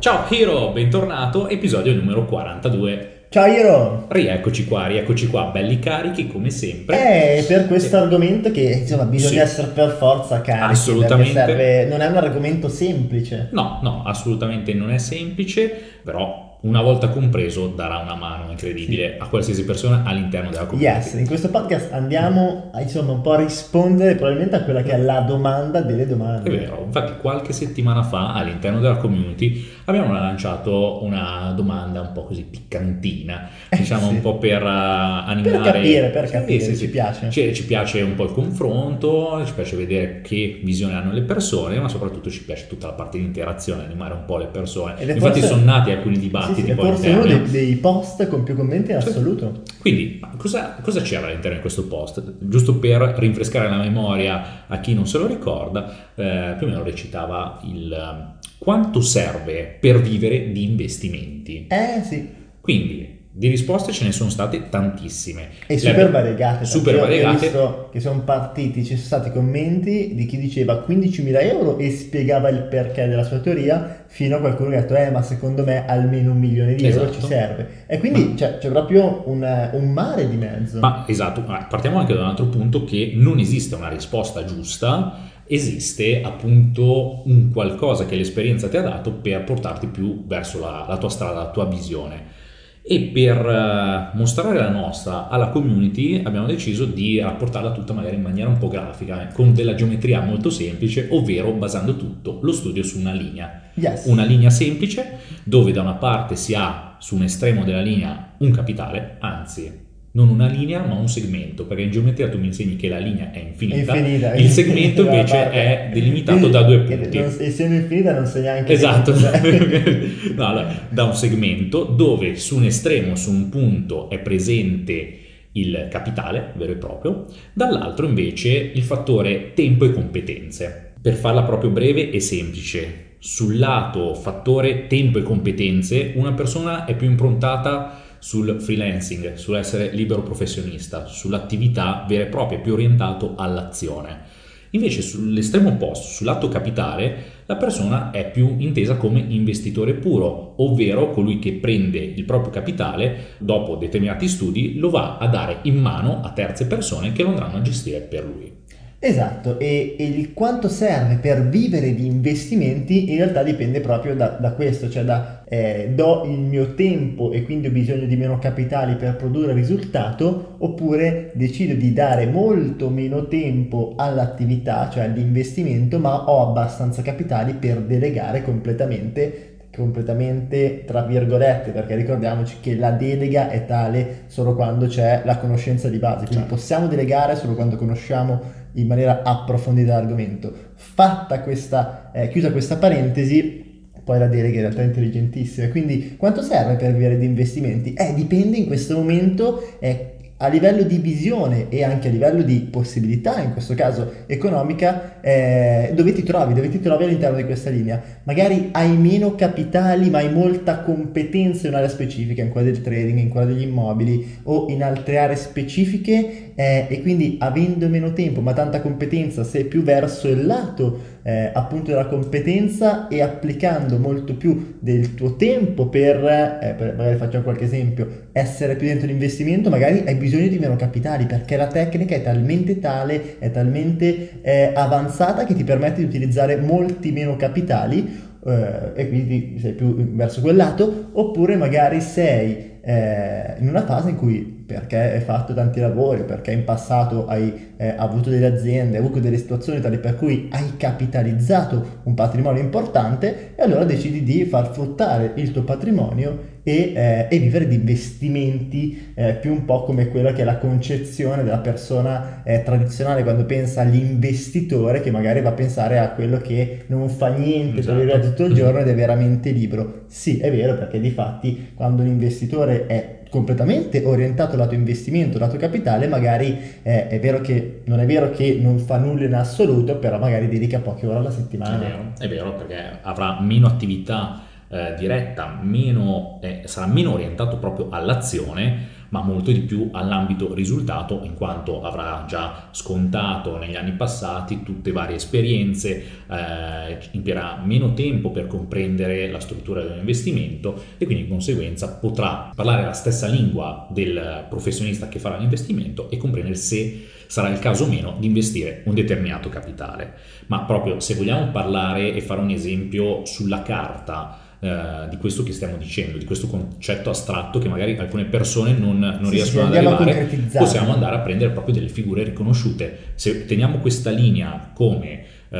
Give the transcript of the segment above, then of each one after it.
Ciao Hiro, bentornato, episodio numero 42. Ciao Hiro! Rieccoci qua, rieccoci qua, belli carichi come sempre. Eh, per questo argomento che insomma bisogna Sì. essere per forza carichi. Assolutamente. serve- non è un argomento semplice. No, no, assolutamente non è semplice, però una volta compreso darà una mano incredibile a qualsiasi persona all'interno della community. Yes, in questo podcast andiamo a, insomma un po' a rispondere probabilmente a quella che è la domanda delle È domande. vero, infatti qualche settimana fa all'interno della community abbiamo lanciato una domanda un po' così piccantina, Eh, diciamo sì. un po' per uh, animare... Per capire, per capire, sì, ci sì. piace. Ci, ci piace un po' il confronto, ci piace vedere che visione hanno le persone, ma soprattutto ci piace tutta la parte di interazione, animare un po' le persone. Ed è Infatti forse- sono nati alcuni Sì, dibattiti sì, è poi forse uno interni. dei, dei post con più commenti in Sì. assoluto. Quindi, ma cosa, cosa c'era all'interno di questo post? Giusto per rinfrescare la memoria a chi non se lo ricorda, eh, più o meno recitava il eh, quanto serve per vivere di investimenti. Eh sì, Quindi, di risposte ce ne sono state tantissime. e super variegate. Super variegate. visto che sono partiti, ci sono stati commenti di chi diceva 15.000 euro e spiegava il perché della sua teoria, fino a qualcuno che ha detto, eh ma secondo me almeno un milione di euro Esatto. ci serve. E quindi Ma- cioè, c'è proprio un, un mare di mezzo. Ma esatto, ma partiamo anche da un altro punto che non esiste una risposta giusta, esiste appunto un qualcosa che l'esperienza ti ha dato per portarti più verso la, la tua strada, la tua visione. E per eh, mostrare la nostra alla community abbiamo deciso di rapportarla tutta magari in maniera un po' grafica, eh, con della geometria molto semplice, ovvero basando tutto lo studio su una linea Yes. una linea semplice dove da una parte si ha su un estremo della linea un capitale, anzi non una linea ma un segmento, perché in geometria tu mi insegni che la linea è È infinita, infinita. il segmento invece è delimitato da due punti. non- Essendo infinita non sai neanche... Esatto. No, allora, da un segmento dove su un estremo, su un punto è presente il capitale vero e proprio, dall'altro invece il fattore tempo e competenze. Per farla proprio breve e semplice, sul lato fattore tempo e competenze una persona è più improntata sul freelancing, sull'essere libero professionista, sull'attività vera e propria, più orientato all'azione. Invece sull'estremo opposto, sul lato capitale, la persona è più intesa come investitore puro, ovvero colui che prende il proprio capitale dopo determinati studi, lo va a dare in mano a terze persone che lo andranno a gestire per lui. Esatto, e, e il quanto serve per vivere di investimenti in realtà dipende proprio da, da questo, cioè da eh, do il mio tempo e quindi ho bisogno di meno capitali per produrre risultato, oppure decido di dare molto meno tempo all'attività, cioè all'investimento, ma ho abbastanza capitali per delegare completamente completamente tra virgolette perché ricordiamoci che la delega è tale solo quando c'è la conoscenza di base quindi Certo. possiamo delegare solo quando conosciamo in maniera approfondita l'argomento fatta questa eh, chiusa questa parentesi poi la delega in realtà è intelligentissima quindi quanto serve per vivere di investimenti? Eh, dipende in questo momento eh, a livello di visione e anche a livello di possibilità, in questo caso economica, eh, dove ti trovi, dove ti trovi all'interno di questa linea. Magari hai meno capitali, ma hai molta competenza in un'area specifica, in quella del trading, in quella degli immobili o in altre aree specifiche, eh, e quindi avendo meno tempo, ma tanta competenza, sei più verso il lato eh, appunto della competenza e applicando molto più del tuo tempo per, eh, per- magari facciamo qualche esempio, essere più dentro l'investimento, magari hai bisogno di meno capitali perché la tecnica è talmente tale, è talmente eh, avanzata che ti permette di utilizzare molti meno capitali eh, e quindi sei più verso quel lato, oppure magari sei eh, in una fase in cui perché hai fatto tanti lavori, perché in passato hai eh, avuto delle aziende, hai avuto delle situazioni tali per cui hai capitalizzato un patrimonio importante e allora decidi di far fruttare il tuo patrimonio e, eh, e vivere di investimenti eh, più un po' come quella che è la concezione della persona eh, tradizionale quando pensa all'investitore che magari va a pensare a quello che non fa niente Esatto. per tutto il giorno ed è veramente libero. Sì, è vero perché di fatti quando un investitore è completamente orientato lato investimento, lato capitale, magari eh, è vero che non è vero che non fa nulla in assoluto, però magari dedica poche ore alla È settimana. vero, è vero perché avrà meno attività eh, diretta, meno, eh, sarà meno orientato proprio all'azione, ma molto di più all'ambito risultato, in quanto avrà già scontato negli anni passati tutte varie esperienze, eh, impiegherà meno tempo per comprendere la struttura dell'investimento e quindi di conseguenza potrà parlare la stessa lingua del professionista che farà l'investimento e comprendere se sarà il caso o meno di investire un determinato capitale. Ma proprio se vogliamo parlare e fare un esempio sulla carta, eh, di questo che stiamo dicendo, di questo concetto astratto che magari alcune persone non, non sì, riescono sì, ad arrivare, possiamo andare a prendere proprio delle figure riconosciute. Se teniamo questa linea come eh,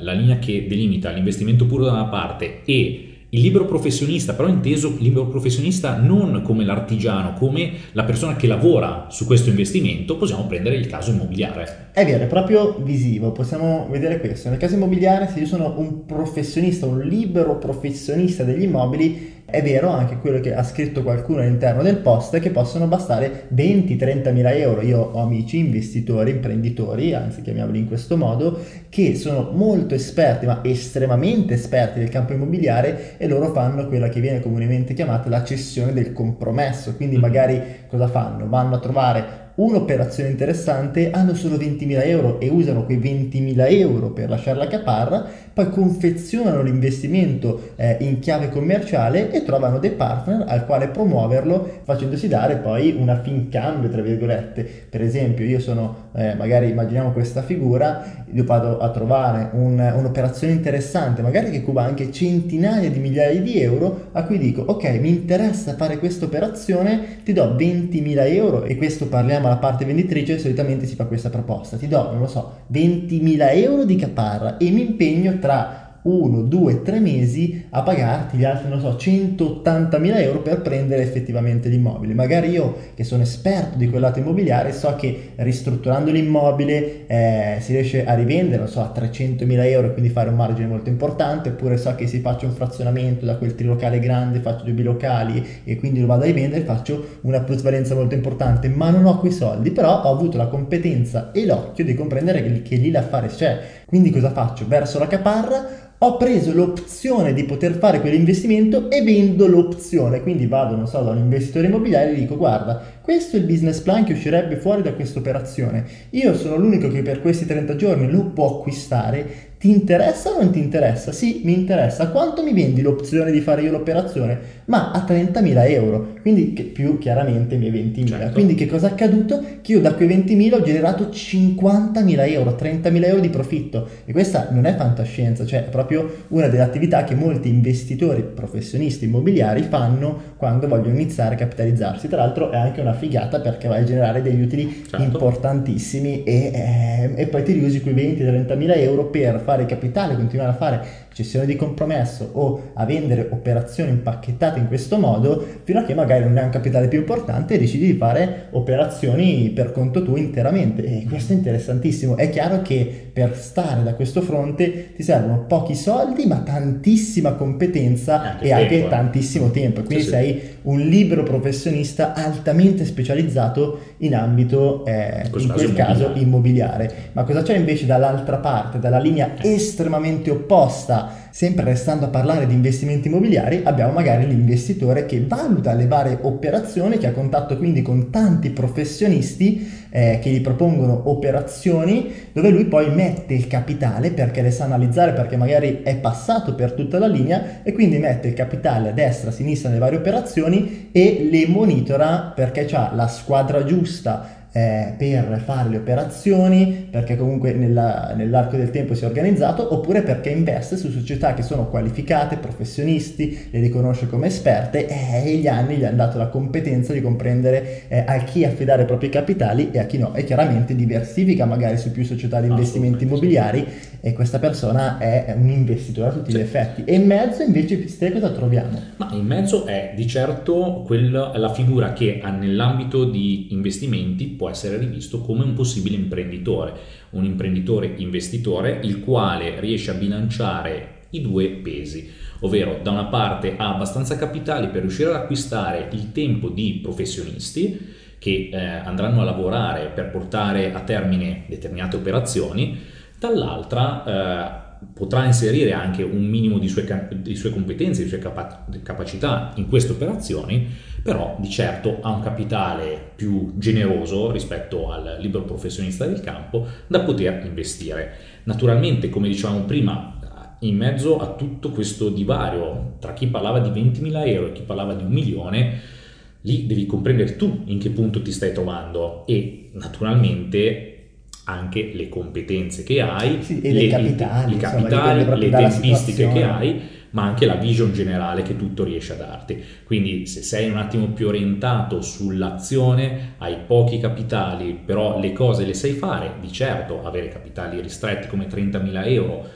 la linea che delimita l'investimento puro da una parte e il libero professionista, però inteso libero professionista non come l'artigiano, come la persona che lavora su questo investimento, possiamo prendere il caso immobiliare. È vero, è proprio visivo, possiamo vedere questo. Nel caso immobiliare, se io sono un professionista, un libero professionista degli immobili, è vero anche quello che ha scritto qualcuno all'interno del post che possono bastare 20-30 mila euro. Io ho amici investitori, imprenditori, anzi chiamiamoli in questo modo, che sono molto esperti, ma estremamente esperti del campo immobiliare e loro fanno quella che viene comunemente chiamata la cessione del compromesso. Quindi mm. magari cosa fanno? Vanno a trovare un'operazione interessante, hanno solo 20.000 euro e usano quei 20.000 euro per lasciare la caparra, poi confezionano l'investimento eh, in chiave commerciale e trovano dei partner al quale promuoverlo facendosi dare poi una fin cambio, tra virgolette. Per esempio, io sono, eh, magari immaginiamo questa figura, io vado a trovare un, un'operazione interessante, magari che cuba anche centinaia di migliaia di euro, a cui dico, ok, mi interessa fare questa operazione, ti do 20.000 euro e questo parliamo alla parte venditrice solitamente si fa questa proposta, ti do, non lo so, 20.000 euro di caparra e mi impegno tra uno, due, tre mesi a pagarti gli altri, non so, 180.000 euro per prendere effettivamente l'immobile. Magari io che sono esperto di quel lato immobiliare so che ristrutturando l'immobile eh, si riesce a rivendere, non so, a 300.000 euro e quindi fare un margine molto importante, oppure so che si faccia un frazionamento da quel trilocale grande, faccio due bilocali e quindi lo vado a rivendere, faccio una plusvalenza molto importante, ma non ho quei soldi, però ho avuto la competenza e l'occhio di comprendere che, che lì l'affare c'è. Quindi cosa faccio? Verso la caparra ho preso l'opzione di poter fare quell'investimento e vendo l'opzione, quindi vado, non so, da un investitore immobiliare e gli dico guarda, questo è il business plan che uscirebbe fuori da questa operazione, io sono l'unico che per questi 30 giorni lo può acquistare, ti interessa o non ti interessa? Sì, mi interessa. Quanto mi vendi l'opzione di fare io l'operazione? Ma a 30.000 euro, quindi più chiaramente i miei 20.000. Certo. Quindi che cosa è accaduto? Che io da quei 20.000 ho generato 50.000 euro, 30.000 euro di profitto. E questa non è fantascienza, cioè è proprio una delle attività che molti investitori professionisti immobiliari fanno quando vogliono iniziare a capitalizzarsi. Tra l'altro è anche una figata perché vai a generare degli utili certo. importantissimi e, eh, e, poi ti riusi quei 20-30.000 euro per fare capitale, continuare a fare cessione di compromesso o a vendere operazioni impacchettate in questo modo, fino a che magari non hai un capitale più importante e decidi di fare operazioni per conto tuo interamente. E questo è interessantissimo. È chiaro che per stare da questo fronte ti servono pochi soldi, ma tantissima competenza anche e tempo, anche eh. tantissimo tempo. Quindi sì, sei sì. un libero professionista altamente specializzato in ambito, eh, in, in quel caso, immobiliare. immobiliare. Ma cosa c'è invece dall'altra parte, dalla linea estremamente opposta? Sempre restando a parlare di investimenti immobiliari, abbiamo magari l'investitore che valuta le varie operazioni, che ha contatto quindi con tanti professionisti eh, che gli propongono operazioni dove lui poi mette il capitale perché le sa analizzare, perché magari è passato per tutta la linea e quindi mette il capitale a destra, a sinistra nelle varie operazioni e le monitora perché ha la squadra giusta eh, per fare le operazioni, perché comunque nella, nell'arco del tempo si è organizzato, oppure perché investe su società che sono qualificate, professionisti, le riconosce come esperte eh, e gli anni gli hanno dato la competenza di comprendere eh, a chi affidare i propri capitali e a chi no. E chiaramente diversifica magari su più società di investimenti immobiliari e questa persona è un investitore a tutti sì. gli effetti. E in mezzo invece te cosa troviamo? Ma in mezzo è di certo quella, la figura che nell'ambito di investimenti può essere rivisto come un possibile imprenditore, un imprenditore investitore il quale riesce a bilanciare i due pesi, ovvero da una parte ha abbastanza capitali per riuscire ad acquistare il tempo di professionisti che eh, andranno a lavorare per portare a termine determinate operazioni, dall'altra eh, potrà inserire anche un minimo di sue, di sue competenze, di sue capa- capacità in queste operazioni, però di certo ha un capitale più generoso rispetto al libero professionista del campo da poter investire. Naturalmente, come dicevamo prima, in mezzo a tutto questo divario tra chi parlava di 20.000 euro e chi parlava di un milione, lì devi comprendere tu in che punto ti stai trovando e naturalmente anche le competenze che hai, sì, le, capitali, le, capitali, insomma, le tempistiche che hai, ma anche la vision generale che tutto riesce a darti. Quindi se sei un attimo più orientato sull'azione, hai pochi capitali, però le cose le sai fare, di certo avere capitali ristretti come 30.000 euro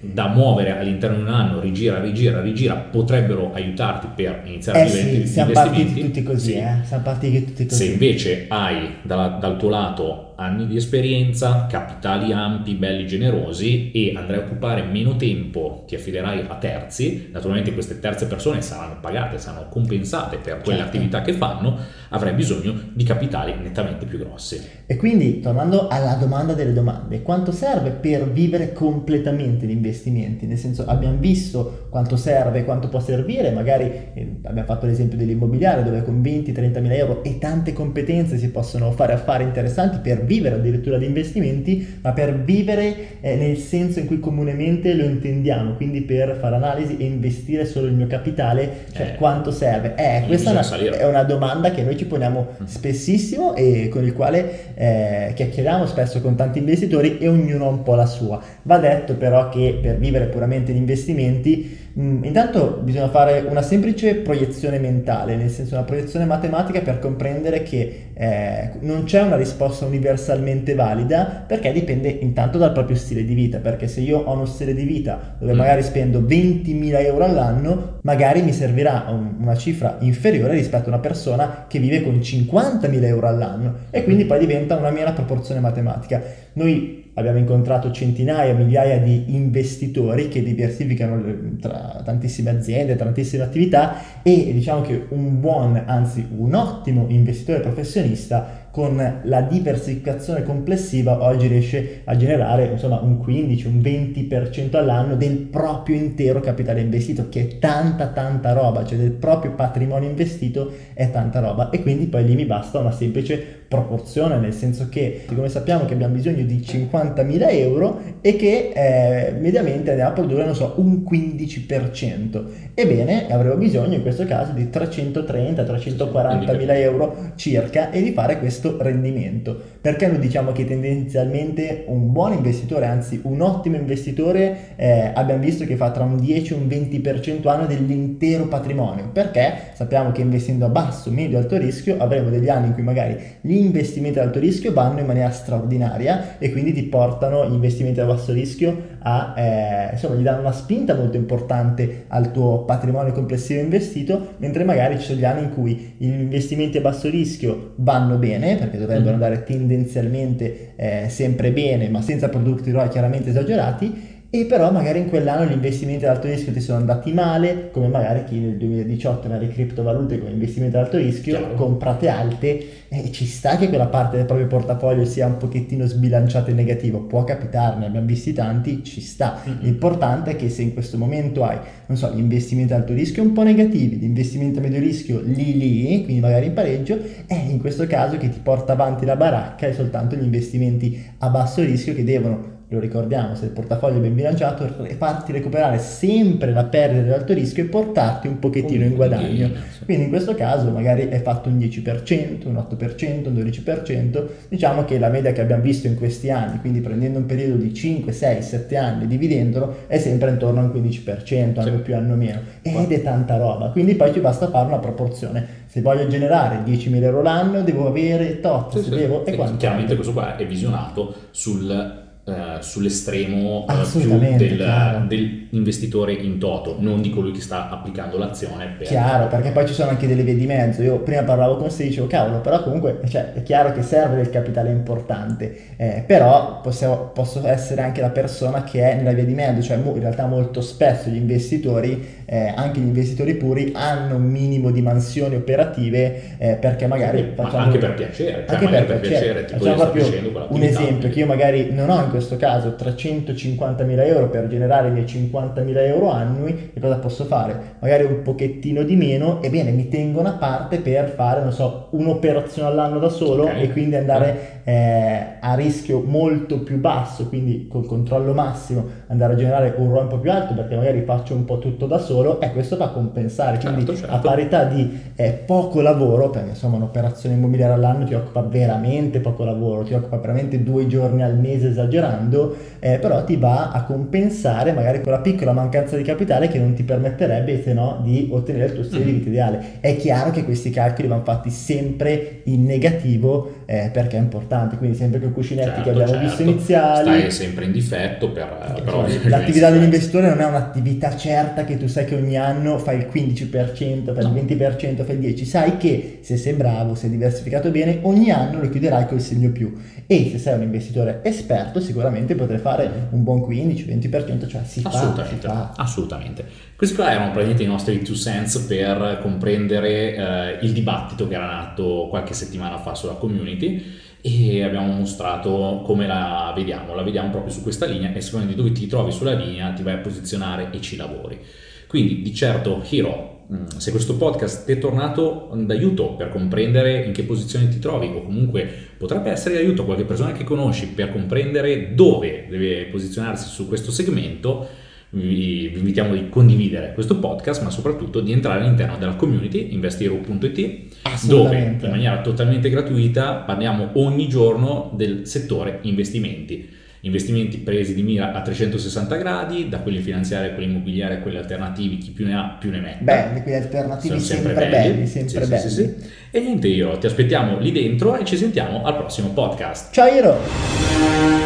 da muovere all'interno di un anno, rigira, rigira, rigira, potrebbero aiutarti per iniziare eh a vivere sì, siamo partiti tutti così, sì. eh? siamo partiti tutti così. Se invece hai dal, dal tuo lato anni di esperienza, capitali ampi, belli, generosi e andrai a occupare meno tempo, ti affiderai a terzi, naturalmente queste terze persone saranno pagate, saranno compensate per quelle certo. attività che fanno, avrai bisogno di capitali nettamente più grossi. E quindi, tornando alla domanda delle domande, quanto serve per vivere completamente gli investimenti? Nel senso, abbiamo visto quanto serve, quanto può servire, magari eh, abbiamo fatto l'esempio dell'immobiliare dove con 20-30 mila euro e tante competenze si possono fare affari interessanti per vivere addirittura di investimenti, ma per vivere eh, nel senso in cui comunemente lo intendiamo, quindi per fare analisi e investire solo il mio capitale, cioè eh, quanto serve. Eh, questa è una, è una, domanda che noi ci poniamo mm. spessissimo e con il quale eh, chiacchieriamo spesso con tanti investitori e ognuno ha un po' la sua. Va detto però che per vivere puramente di investimenti Mm, intanto bisogna fare una semplice proiezione mentale, nel senso una proiezione matematica per comprendere che eh, non c'è una risposta universalmente valida perché dipende intanto dal proprio stile di vita, perché se io ho uno stile di vita dove mm. magari spendo 20.000 euro all'anno, magari mi servirà un, una cifra inferiore rispetto a una persona che vive con 50.000 euro all'anno e quindi poi diventa una mera proporzione matematica. Noi abbiamo incontrato centinaia, migliaia di investitori che diversificano tra tantissime aziende, tantissime attività e diciamo che un buon, anzi un ottimo investitore professionista con la diversificazione complessiva oggi riesce a generare insomma un 15, un 20% all'anno del proprio intero capitale investito, che è tanta tanta roba, cioè del proprio patrimonio investito è tanta roba. E quindi poi lì mi basta una semplice proporzione, nel senso che come sappiamo che abbiamo bisogno di 50.000 euro e che eh, mediamente andiamo a produrre, non so, un 15%. Ebbene, avremo bisogno in questo caso di 330-340.000 euro circa e di fare questo rendimento. Perché noi diciamo che tendenzialmente un buon investitore, anzi un ottimo investitore, eh, abbiamo visto che fa tra un 10 e un 20% anno dell'intero patrimonio? Perché sappiamo che investendo a basso, medio, alto rischio avremo degli anni in cui magari gli investimenti ad alto rischio vanno in maniera straordinaria e quindi ti portano gli investimenti a basso rischio a, eh, insomma, gli danno una spinta molto importante al tuo patrimonio complessivo investito, mentre magari ci sono gli anni in cui gli investimenti a basso rischio vanno bene, perché dovrebbero mm. andare tendenzialmente eh, sempre bene, ma senza prodotti ROI chiaramente esagerati, e però magari in quell'anno gli investimenti ad alto rischio ti sono andati male, come magari chi nel 2018 nelle criptovalute come investimenti ad alto rischio, Chiaro. comprate alte e ci sta che quella parte del proprio portafoglio sia un pochettino sbilanciata in negativo, può capitarne, abbiamo visti tanti, ci sta. Mm-hmm. L'importante è che se in questo momento hai, non so, gli investimenti ad alto rischio un po' negativi, gli investimenti a medio rischio lì lì, quindi magari in pareggio, è in questo caso che ti porta avanti la baracca è soltanto gli investimenti a basso rischio che devono lo ricordiamo, se il portafoglio è ben bilanciato, farti recuperare sempre la perdita dell'alto rischio e portarti un pochettino in guadagno. Quindi in questo caso magari è fatto un 10%, un 8%, un 12%, diciamo che la media che abbiamo visto in questi anni, quindi prendendo un periodo di 5, 6, 7 anni, dividendolo, è sempre intorno a un 15%, anno sì. più, anno meno, ed è tanta roba, quindi poi ci basta fare una proporzione. Se voglio generare 10.000 euro l'anno, devo avere tot, sì, se sì, devo, e quanto? Chiaramente questo qua è visionato sul Uh, sull'estremo uh, più del, dell'investitore in toto, non di colui che sta applicando l'azione. Per... Chiaro, perché poi ci sono anche delle vie di mezzo. Io prima parlavo con te e dicevo, cavolo, però comunque cioè, è chiaro che serve del capitale importante, eh, però possiamo, posso essere anche la persona che è nella via di mezzo, cioè in realtà molto spesso gli investitori, eh, anche gli investitori puri, hanno un minimo di mansioni operative eh, perché magari... Sì, facciamo... anche per piacere, cioè anche per, per piacere. piacere. Facciamo proprio un esempio che io magari non ho questo caso 350.000 euro per generare i miei 50.000 euro annui, che cosa posso fare? Magari un pochettino di meno, ebbene mi tengo una parte per fare, non so, un'operazione all'anno da solo Ok. e quindi andare eh, a rischio molto più basso, quindi col controllo massimo, andare a generare un ROI un po' più alto perché magari faccio un po' tutto da solo e questo va a compensare. Quindi Certo, certo. a parità di eh, poco lavoro, perché insomma un'operazione immobiliare all'anno ti occupa veramente poco lavoro, ti occupa veramente due giorni al mese esagerando, eh, però ti va a compensare magari quella piccola mancanza di capitale che non ti permetterebbe se no di ottenere il tuo stile di Mm. vita ideale. È chiaro che questi calcoli vanno fatti sempre in negativo eh, perché è importante, quindi sempre con i cuscinetti Certo, che abbiamo certo. visto iniziali. Stai sempre in difetto per... però Cioè, L'attività dell'investitore non è un'attività certa che tu sai che ogni anno fai il 15%, fai No. il 20%, fai il 10%, sai che se sei bravo, se hai diversificato bene, ogni anno lo chiuderai col segno più e se sei un investitore esperto sicuramente potrai fare un buon 15-20%, cioè si fa, si Assolutamente, fa. assolutamente. Questi qua erano praticamente i nostri two cents per comprendere eh, il dibattito che era nato qualche settimana fa sulla community e abbiamo mostrato come la vediamo, la vediamo proprio su questa linea e secondo di dove ti trovi sulla linea ti vai a posizionare e ci lavori. Quindi di certo Hiro, mh, se questo podcast ti è tornato d'aiuto per comprendere in che posizione ti trovi o comunque potrebbe essere d'aiuto a qualche persona che conosci per comprendere dove deve posizionarsi su questo segmento, vi, vi invitiamo di condividere questo podcast, ma soprattutto di entrare all'interno della community investiro.it, dove in maniera totalmente gratuita parliamo ogni giorno del settore investimenti. Investimenti presi di mira a 360 gradi, da quelli finanziari a quelli immobiliari a quelli alternativi, chi più ne ha più ne metta. Belli, quegli alternativi Sono sempre, belli, sempre Sì, belli. sì, sì, sì. E niente, io ti aspettiamo lì dentro e ci sentiamo al prossimo podcast. Ciao Iro!